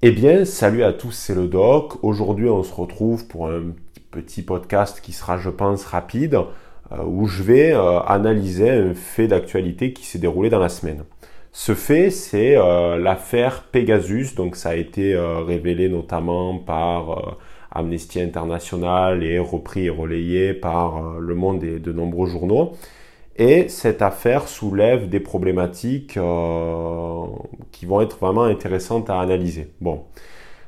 Eh bien, salut à tous, c'est le doc. Aujourd'hui, on se retrouve pour un petit podcast qui sera, je pense, rapide, euh, où je vais euh, analyser un fait d'actualité qui s'est déroulé dans la semaine. Ce fait, c'est euh, l'affaire Pegasus, donc ça a été révélé notamment par Amnesty International et repris et relayé par Le Monde et de nombreux journaux. Et cette affaire soulève des problématiques euh, qui vont être vraiment intéressantes à analyser. Bon,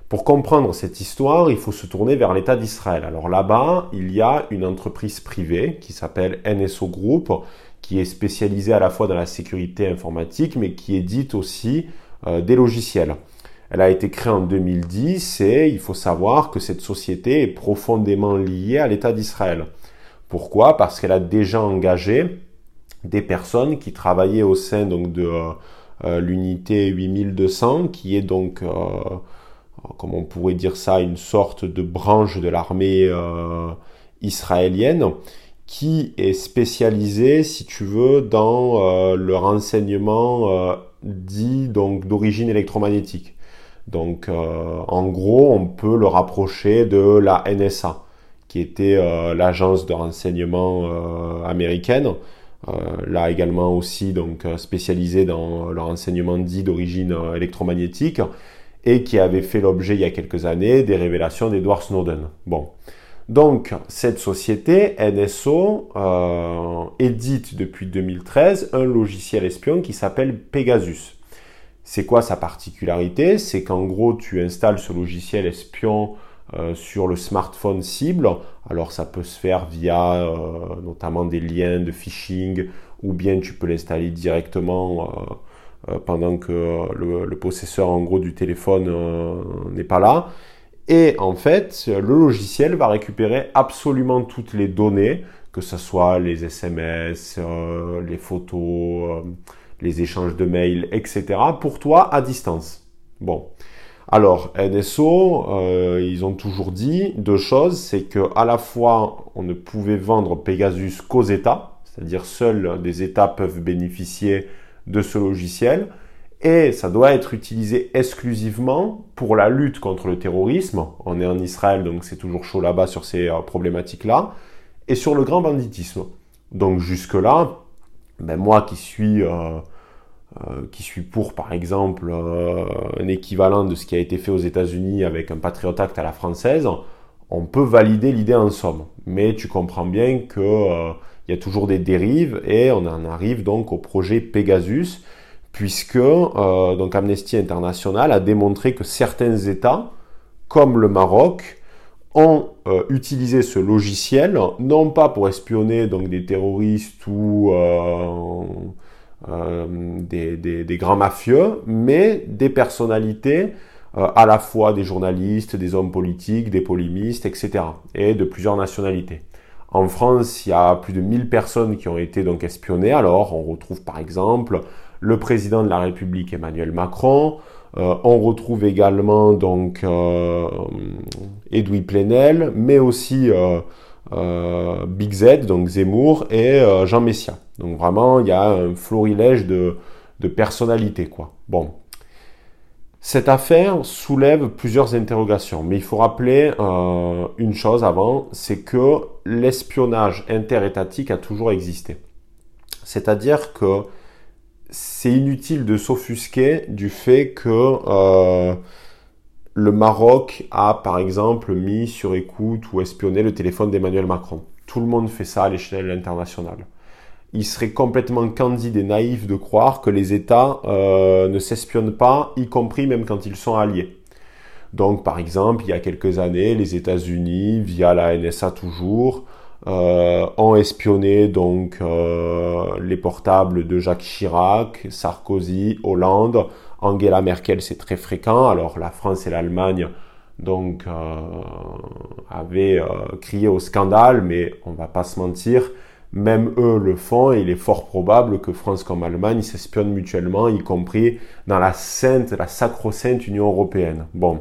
pour comprendre cette histoire, il faut se tourner vers l'État d'Israël. Alors là-bas, il y a une entreprise privée qui s'appelle NSO Group, qui est spécialisée à la fois dans la sécurité informatique, mais qui édite aussi euh, des logiciels. Elle a été créée en 2010 et il faut savoir que cette société est profondément liée à l'État d'Israël. Pourquoi? Parce qu'elle a déjà engagé des personnes qui travaillaient au sein de euh, euh, l'unité 8200, qui est donc, euh, comme on pourrait dire ça, une sorte de branche de l'armée israélienne, qui est spécialisée, si tu veux, dans le renseignement dit donc d'origine électromagnétique. Donc, en gros, on peut le rapprocher de la NSA, qui était l'agence de renseignement américaine, euh, là également aussi donc euh, spécialisé dans le renseignement dit d'origine euh, électromagnétique et qui avait fait l'objet il y a quelques années des révélations d'Edward Snowden. Bon. Donc, cette société, NSO, édite depuis 2013 un logiciel espion qui s'appelle Pegasus. C'est quoi sa particularité? C'est qu'en gros, tu installes ce logiciel espion euh, sur le smartphone cible. Alors ça peut se faire via euh, notamment des liens de phishing ou bien tu peux l'installer directement euh, pendant que le, possesseur en gros du téléphone n'est pas là. Et en fait, le logiciel va récupérer absolument toutes les données, que ce soit les SMS, les photos, les échanges de mails, etc., pour toi à distance. Bon. Alors, NSO, euh, ils ont toujours dit deux choses, c'est que à la fois on ne pouvait vendre Pegasus qu'aux États, c'est-à-dire seuls des États peuvent bénéficier de ce logiciel, et ça doit être utilisé exclusivement pour la lutte contre le terrorisme. On est en Israël, donc c'est toujours chaud là-bas sur ces euh, problématiques-là, et sur le grand banditisme. Donc jusque-là, ben moi qui suis euh, euh, qui suis pour, par exemple, euh, un équivalent de ce qui a été fait aux États-Unis avec un Patriot Act à la française, on peut valider l'idée en somme. Mais tu comprends bien qu'il euh, y a toujours des dérives et on en arrive donc au projet Pegasus, puisque donc Amnesty International a démontré que certains États, comme le Maroc, ont utilisé ce logiciel, non pas pour espionner donc des terroristes ou euh, des, des, grands mafieux, mais des personnalités euh, à la fois des journalistes, des hommes politiques, des polémistes, etc. et de plusieurs nationalités. En France, il y a plus de 1000 personnes qui ont été donc espionnées. Alors, on retrouve par exemple le président de la République Emmanuel Macron. Euh, on retrouve également donc euh, Edoui Plenel, mais aussi euh, Big Z, donc Zemmour, et euh, Jean Messia. Donc vraiment, il y a un florilège de, de personnalités, quoi. Bon. Cette affaire soulève plusieurs interrogations, mais il faut rappeler euh, une chose avant, c'est que l'espionnage interétatique a toujours existé. C'est-à-dire que c'est inutile de s'offusquer du fait que le Maroc a par exemple mis sur écoute ou espionné le téléphone d'Emmanuel Macron. Tout le monde fait ça à l'échelle internationale. Il serait complètement candide et naïf de croire que les États euh, ne s'espionnent pas, y compris même quand ils sont alliés. Donc par exemple, il y a quelques années, les États-Unis, via la NSA toujours, euh, ont espionné donc euh, les portables de Jacques Chirac, Sarkozy, Hollande, Angela Merkel, c'est très fréquent. Alors la France et l'Allemagne donc euh, avaient euh, crié au scandale, mais on va pas se mentir, même eux le font et il est fort probable que France comme Allemagne s'espionnent mutuellement, y compris dans la sainte, la sacro-sainte Union européenne. Bon.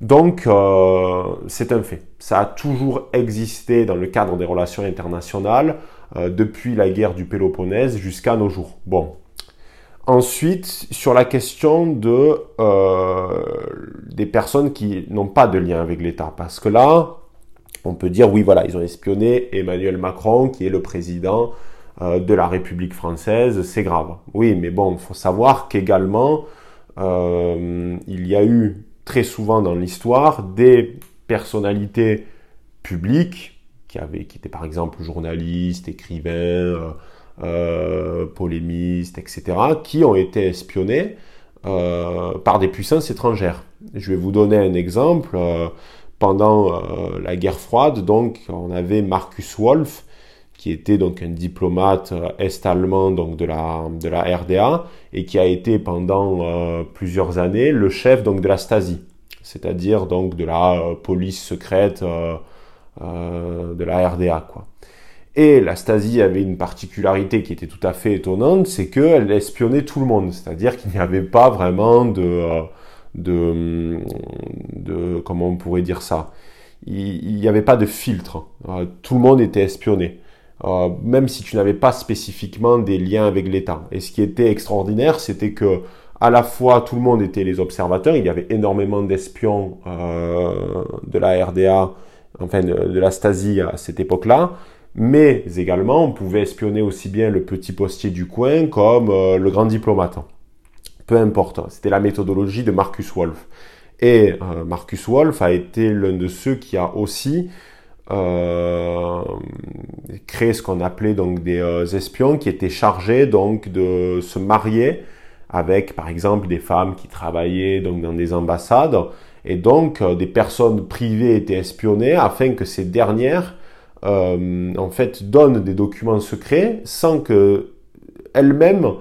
Donc, euh, c'est un fait. Ça a toujours existé dans le cadre des relations internationales depuis la guerre du Péloponnèse jusqu'à nos jours. Bon, Ensuite, sur la question de euh, des personnes qui n'ont pas de lien avec l'État. Parce que là, on peut dire, oui, voilà, ils ont espionné Emmanuel Macron, qui est le président euh, de la République française, c'est grave. Oui, mais bon, il faut savoir qu'également, euh, il y a eu très souvent dans l'histoire des personnalités publiques qui, avaient, qui étaient par exemple journalistes, écrivains, euh, polémistes, etc., qui ont été espionnés par des puissances étrangères. Je vais vous donner un exemple pendant euh, la guerre froide, donc on avait Marcus Wolf, qui était donc un diplomate euh, est-allemand donc de la, de la RDA et qui a été pendant euh, plusieurs années le chef donc de la Stasi, c'est-à-dire donc de la police secrète de la RDA quoi. Et la Stasi avait une particularité qui était tout à fait étonnante, c'est qu'elle espionnait tout le monde, c'est-à-dire qu'il n'y avait pas vraiment de de, de comment on pourrait dire ça? Il n'y avait pas de filtre. Euh, tout le monde était espionné. Euh, même si tu n'avais pas spécifiquement des liens avec l'État. Et ce qui était extraordinaire, c'était que à la fois tout le monde était les observateurs, il y avait énormément d'espions euh, de la RDA, enfin de, de la Stasi à cette époque-là, mais également on pouvait espionner aussi bien le petit postier du coin comme le grand diplomate peu importe. C'était la méthodologie de Marcus Wolf. Et euh, Marcus Wolf a été l'un de ceux qui a aussi euh, créé ce qu'on appelait donc des euh, espions qui étaient chargés donc de se marier avec par exemple des femmes qui travaillaient donc dans des ambassades et donc des personnes privées étaient espionnées afin que ces dernières en fait donnent des documents secrets sans que elles-mêmes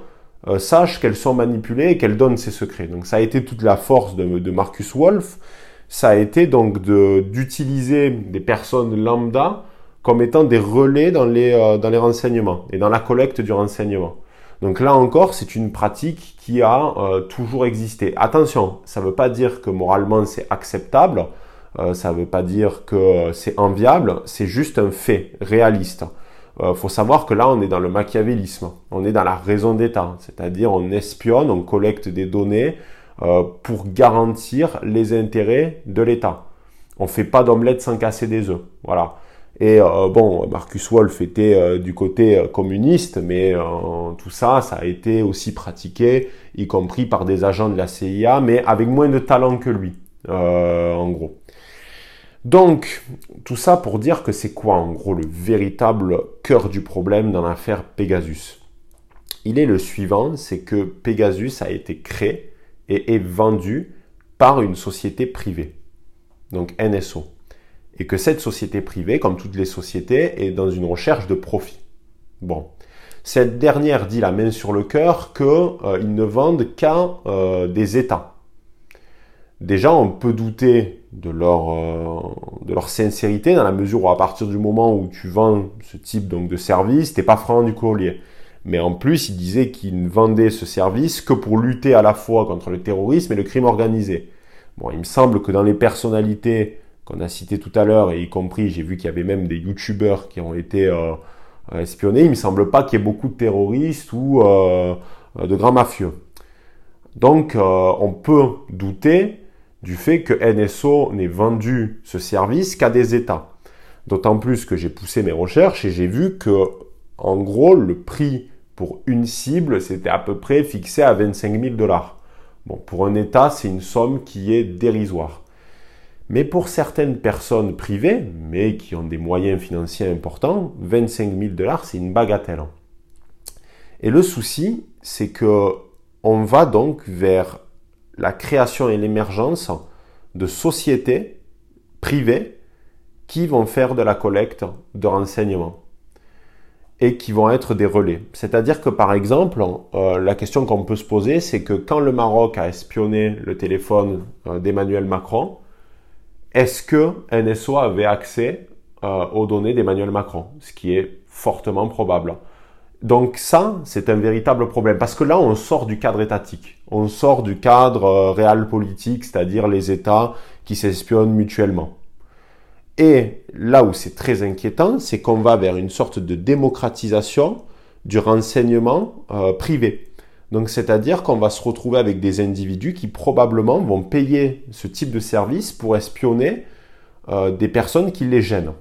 euh, sachent qu'elles sont manipulées et qu'elles donnent ses secrets. Donc ça a été toute la force de, Marcus Wolf. Ça a été donc d'utiliser des personnes lambda comme étant des relais dans les, euh, dans les renseignements et dans la collecte du renseignement. Donc là encore, c'est une pratique qui a euh, toujours existé. Attention, ça ne veut pas dire que moralement c'est acceptable, ça ne veut pas dire que c'est enviable, c'est juste un fait réaliste. Euh, faut savoir que là, on est dans le machiavélisme, on est dans la raison d'État, c'est-à-dire on espionne, on collecte des données euh, pour garantir les intérêts de l'État. On fait pas d'omelette sans casser des œufs, voilà. Et euh, bon, Marcus Wolf était du côté communiste, mais tout ça, ça a été aussi pratiqué, y compris par des agents de la CIA, mais avec moins de talent que lui, en gros. Donc, tout ça pour dire que c'est quoi en gros le véritable cœur du problème dans l'affaire Pegasus? Il est le suivant, c'est que Pegasus a été créé et est vendu par une société privée, donc NSO. Et que cette société privée, comme toutes les sociétés, est dans une recherche de profit. Bon. Cette dernière dit la main sur le cœur qu'ils euh, ne vendent qu'à euh, des États. Déjà, on peut douter de leur, euh, de leur sincérité dans la mesure où à partir du moment où tu vends ce type donc, de service, t'es pas franc du collier. Mais en plus, il disait qu'il ne vendait ce service que pour lutter à la fois contre le terrorisme et le crime organisé. Bon, il me semble que dans les personnalités qu'on a citées tout à l'heure, et y compris, j'ai vu qu'il y avait même des youtubeurs qui ont été euh, espionnés, il me semble pas qu'il y ait beaucoup de terroristes ou euh, de grands mafieux. Donc, on peut douter du fait que NSO n'ait vendu ce service qu'à des États. D'autant plus que j'ai poussé mes recherches et j'ai vu que, en gros, le prix pour une cible, c'était à peu près fixé à 25 000 dollars. Bon, pour un État, c'est une somme qui est dérisoire. Mais pour certaines personnes privées, mais qui ont des moyens financiers importants, 25 000 dollars, c'est une bagatelle. Et le souci, c'est que on va donc vers la création et l'émergence de sociétés privées qui vont faire de la collecte de renseignements et qui vont être des relais. C'est-à-dire que par exemple, euh, la question qu'on peut se poser, c'est que quand le Maroc a espionné le téléphone euh, d'Emmanuel Macron, est-ce que NSO avait accès euh, aux données d'Emmanuel Macron? Ce qui est fortement probable. Donc ça, c'est un véritable problème parce que là, on sort du cadre étatique, on sort du cadre euh, politique, c'est-à-dire les États qui s'espionnent mutuellement. Et là où c'est très inquiétant, c'est qu'on va vers une sorte de démocratisation du renseignement euh, privé. Donc c'est-à-dire qu'on va se retrouver avec des individus qui probablement vont payer ce type de service pour espionner euh, des personnes qui les gênent.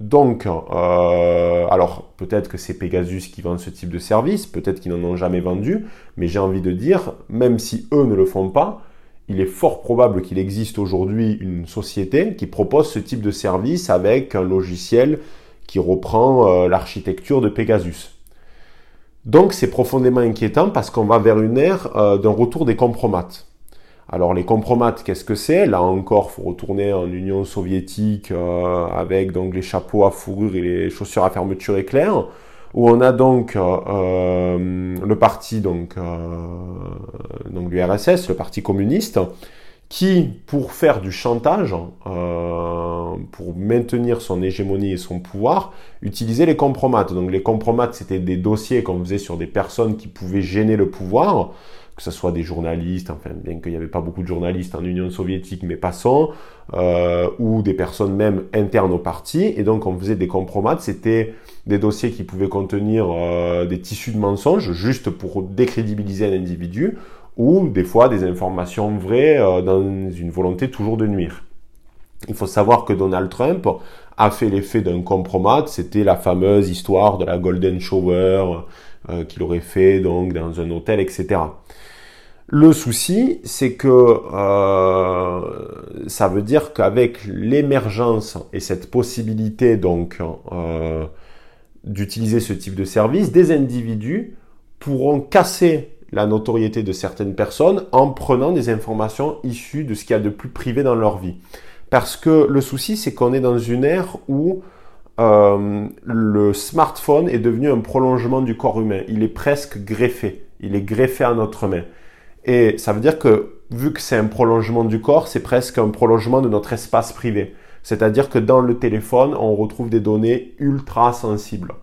Donc, euh, alors peut-être que c'est Pegasus qui vend ce type de service, peut-être qu'ils n'en ont jamais vendu, mais j'ai envie de dire, même si eux ne le font pas, il est fort probable qu'il existe aujourd'hui une société qui propose ce type de service avec un logiciel qui reprend euh, l'architecture de Pegasus. Donc c'est profondément inquiétant parce qu'on va vers une ère euh, d'un retour des compromates. Alors les compromates, qu'est-ce que c'est? Là encore, faut retourner en Union soviétique euh, avec donc les chapeaux à fourrure et les chaussures à fermeture éclair, où on a donc euh, euh, le parti donc donc l'URSS, le parti communiste, qui pour faire du chantage, pour maintenir son hégémonie et son pouvoir, utilisait les compromates. Donc les compromates, c'était des dossiers qu'on faisait sur des personnes qui pouvaient gêner le pouvoir que ce soit des journalistes, enfin bien qu'il n'y avait pas beaucoup de journalistes en Union soviétique, mais passons, euh, ou des personnes même internes au parti, et donc on faisait des compromates, c'était des dossiers qui pouvaient contenir euh, des tissus de mensonges, juste pour décrédibiliser un individu, ou des fois des informations vraies euh, dans une volonté toujours de nuire. Il faut savoir que Donald Trump a fait l'effet d'un compromat, c'était la fameuse histoire de la Golden Shower euh, qu'il aurait fait donc dans un hôtel, etc. Le souci, c'est que euh, ça veut dire qu'avec l'émergence et cette possibilité donc euh, d'utiliser ce type de service, des individus pourront casser la notoriété de certaines personnes en prenant des informations issues de ce qu'il y a de plus privé dans leur vie. Parce que le souci, c'est qu'on est dans une ère où euh, le smartphone est devenu un prolongement du corps humain. Il est presque greffé. Il est greffé à notre main. Et ça veut dire que vu que c'est un prolongement du corps, c'est presque un prolongement de notre espace privé. C'est-à-dire que dans le téléphone, on retrouve des données ultra sensibles,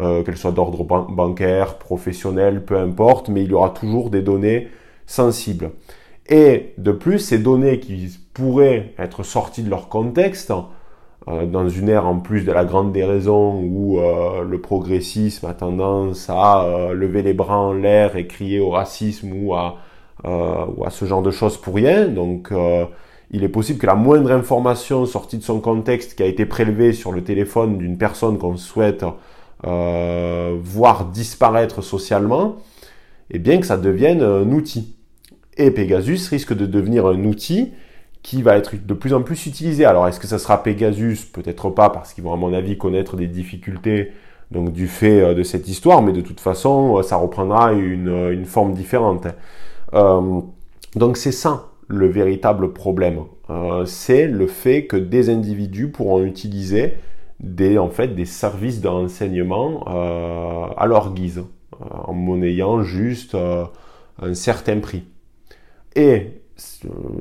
euh, qu'elles soient d'ordre bancaire, professionnel, peu importe, mais il y aura toujours des données sensibles. Et de plus, ces données qui pourraient être sorties de leur contexte, euh, dans une ère en plus de la grande déraison où euh, le progressisme a tendance à euh, lever les bras en l'air et crier au racisme ou à ou à ce genre de choses pour rien. Donc euh, il est possible que la moindre information sortie de son contexte qui a été prélevée sur le téléphone d'une personne qu'on souhaite euh, voir disparaître socialement, eh bien que ça devienne un outil. Et Pegasus risque de devenir un outil qui va être de plus en plus utilisé. Alors est-ce que ça sera Pegasus? Peut-être pas, parce qu'ils vont à mon avis connaître des difficultés donc du fait de cette histoire, mais de toute façon, ça reprendra une, une forme différente. Euh, donc c'est ça le véritable problème. Euh, c'est le fait que des individus pourront utiliser des, en fait, des services d'enseignement euh, à leur guise, en monnayant juste un certain prix. Et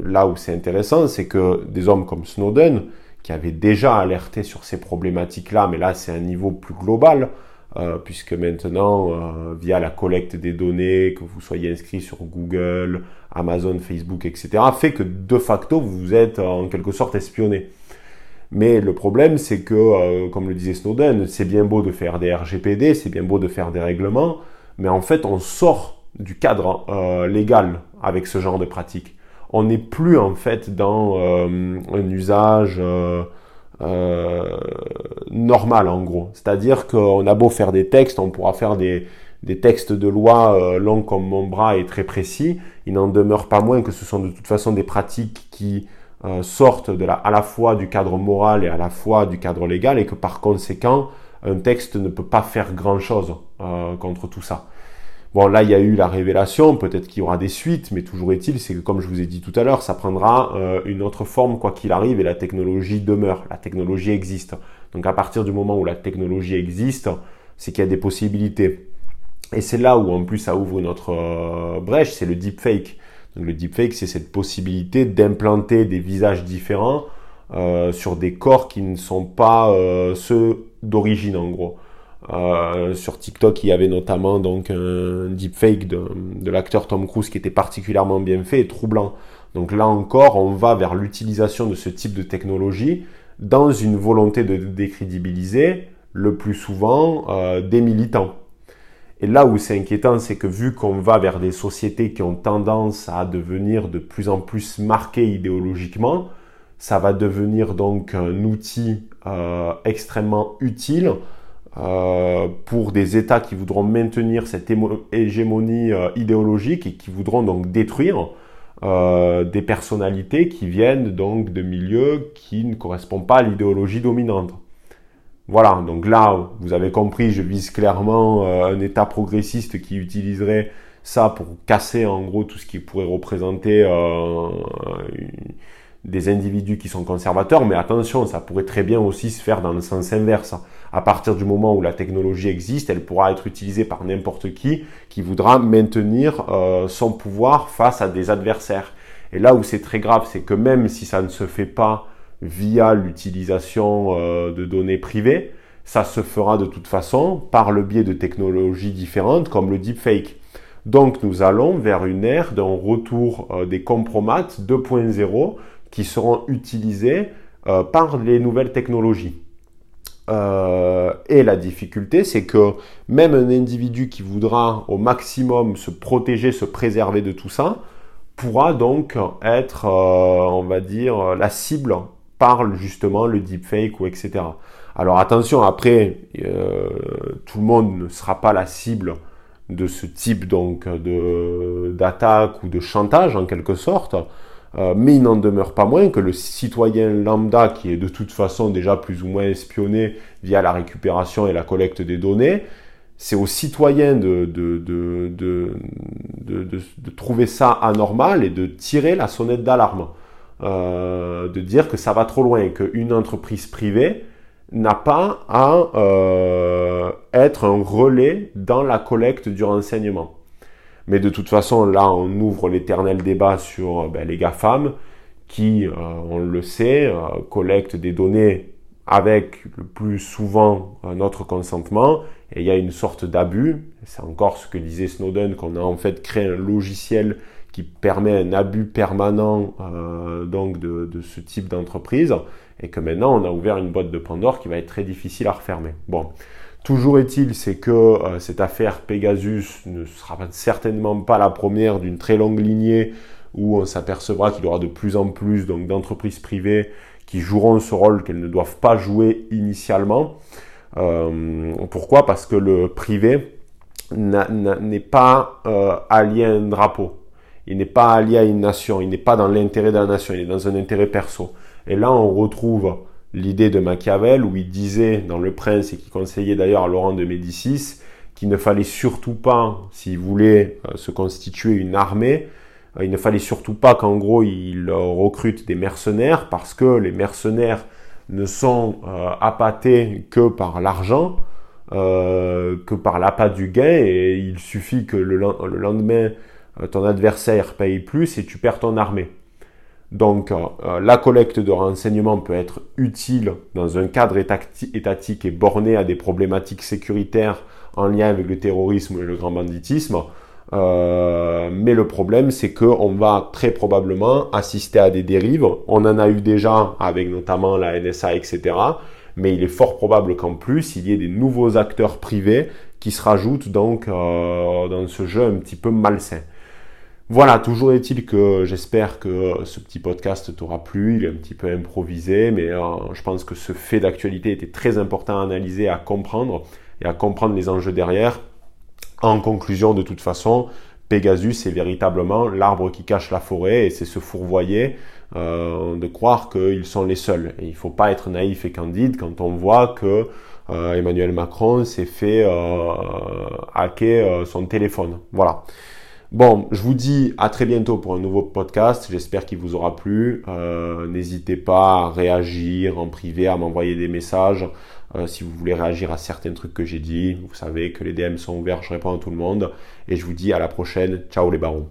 là où c'est intéressant, c'est que des hommes comme Snowden, qui avaient déjà alerté sur ces problématiques-là, mais là c'est un niveau plus global, euh, puisque maintenant, euh, via la collecte des données, que vous soyez inscrit sur Google, Amazon, Facebook, etc., fait que de facto, vous êtes en quelque sorte espionné. Mais le problème, c'est que, euh, comme le disait Snowden, c'est bien beau de faire des RGPD, c'est bien beau de faire des règlements, mais en fait, on sort du cadre légal avec ce genre de pratique. On n'est plus en fait dans un usage euh, normal en gros. C'est-à-dire qu'on a beau faire des textes, on pourra faire des, des textes de loi euh, longs comme mon bras et très précis, il n'en demeure pas moins que ce sont de toute façon des pratiques qui euh, sortent de la, à la fois du cadre moral et à la fois du cadre légal et que par conséquent un texte ne peut pas faire grand-chose euh, contre tout ça. Bon, là, il y a eu la révélation, peut-être qu'il y aura des suites, mais toujours est-il, c'est que comme je vous ai dit tout à l'heure, ça prendra euh, une autre forme quoi qu'il arrive et la technologie demeure, la technologie existe. Donc à partir du moment où la technologie existe, c'est qu'il y a des possibilités. Et c'est là où en plus ça ouvre une autre euh, brèche, c'est le deepfake. Donc le deepfake, c'est cette possibilité d'implanter des visages différents euh, sur des corps qui ne sont pas ceux d'origine en gros. Euh, sur TikTok, il y avait notamment donc un deepfake de, l'acteur Tom Cruise qui était particulièrement bien fait et troublant. Donc là encore, on va vers l'utilisation de ce type de technologie dans une volonté de décrédibiliser le plus souvent euh, des militants. Et là où c'est inquiétant, c'est que vu qu'on va vers des sociétés qui ont tendance à devenir de plus en plus marquées idéologiquement, ça va devenir donc un outil euh, extrêmement utile euh, pour des États qui voudront maintenir cette hégémonie euh, idéologique et qui voudront donc détruire euh, des personnalités qui viennent donc de milieux qui ne correspondent pas à l'idéologie dominante. Voilà, donc là, vous avez compris, je vise clairement un État progressiste qui utiliserait ça pour casser en gros tout ce qui pourrait représenter des individus qui sont conservateurs, mais attention, ça pourrait très bien aussi se faire dans le sens inverse. À partir du moment où la technologie existe, elle pourra être utilisée par n'importe qui qui voudra maintenir euh, son pouvoir face à des adversaires. Et là où c'est très grave, c'est que même si ça ne se fait pas via l'utilisation euh, de données privées, ça se fera de toute façon par le biais de technologies différentes comme le deepfake. Donc nous allons vers une ère d'un retour euh, des compromates 2.0 qui seront utilisés euh, par les nouvelles technologies. Euh, et la difficulté, c'est que même un individu qui voudra au maximum se protéger, se préserver de tout ça, pourra donc être, euh, on va dire, la cible par justement le deepfake ou etc. Alors attention, après, tout le monde ne sera pas la cible de ce type donc de d'attaque ou de chantage en quelque sorte. Euh, mais il n'en demeure pas moins que le citoyen lambda, qui est de toute façon déjà plus ou moins espionné via la récupération et la collecte des données, c'est aux citoyens de, de, de, de, trouver ça anormal et de tirer la sonnette d'alarme. Euh, de dire que ça va trop loin, qu'une entreprise privée n'a pas à euh, être un relais dans la collecte du renseignement. Mais de toute façon, là, on ouvre l'éternel débat sur euh, ben, les GAFAM qui, euh, on le sait, euh, collectent des données avec le plus souvent notre consentement et il y a une sorte d'abus. C'est encore ce que disait Snowden, qu'on a en fait créé un logiciel qui permet un abus permanent donc de, de, ce type d'entreprise et que maintenant on a ouvert une boîte de Pandore qui va être très difficile à refermer. Bon, Toujours est-il, c'est que euh, cette affaire Pegasus ne sera certainement pas la première d'une très longue lignée où on s'apercevra qu'il y aura de plus en plus d'entreprises privées qui joueront ce rôle qu'elles ne doivent pas jouer initialement. Euh, pourquoi? Parce que le privé n'est pas euh, allié à un drapeau. Il n'est pas allié à une nation. Il n'est pas dans l'intérêt de la nation. Il est dans un intérêt perso. Et là, on retrouve l'idée de Machiavel où il disait dans Le Prince et qui conseillait d'ailleurs à Laurent de Médicis qu'il ne fallait surtout pas, s'il voulait euh, se constituer une armée, euh, il ne fallait surtout pas qu'en gros il recrute des mercenaires parce que les mercenaires ne sont euh, appâtés que par l'argent, que par l'appât du gain et il suffit que le lendemain ton adversaire paye plus et tu perds ton armée. Donc euh, la collecte de renseignements peut être utile dans un cadre étatique et borné à des problématiques sécuritaires en lien avec le terrorisme et le grand banditisme. Euh, mais le problème, c'est qu'on va très probablement assister à des dérives. On en a eu déjà avec notamment la NSA, etc. Mais il est fort probable qu'en plus, il y ait des nouveaux acteurs privés qui se rajoutent donc euh, dans ce jeu un petit peu malsain. Voilà, toujours est-il que j'espère que ce petit podcast t'aura plu. Il est un petit peu improvisé, mais euh, je pense que ce fait d'actualité était très important à analyser, à comprendre et à comprendre les enjeux derrière. En conclusion, de toute façon, Pegasus est véritablement l'arbre qui cache la forêt et c'est se fourvoyer euh, de croire qu'ils sont les seuls. Il ne faut pas être naïf et candide quand on voit que euh, Emmanuel Macron s'est fait hacker son téléphone. Voilà. Bon, je vous dis à très bientôt pour un nouveau podcast. J'espère qu'il vous aura plu. Euh, n'hésitez pas à réagir en privé, à m'envoyer des messages. Euh, si vous voulez réagir à certains trucs que j'ai dit, vous savez que les DM sont ouverts, je réponds à tout le monde. Et je vous dis à la prochaine. Ciao les barons.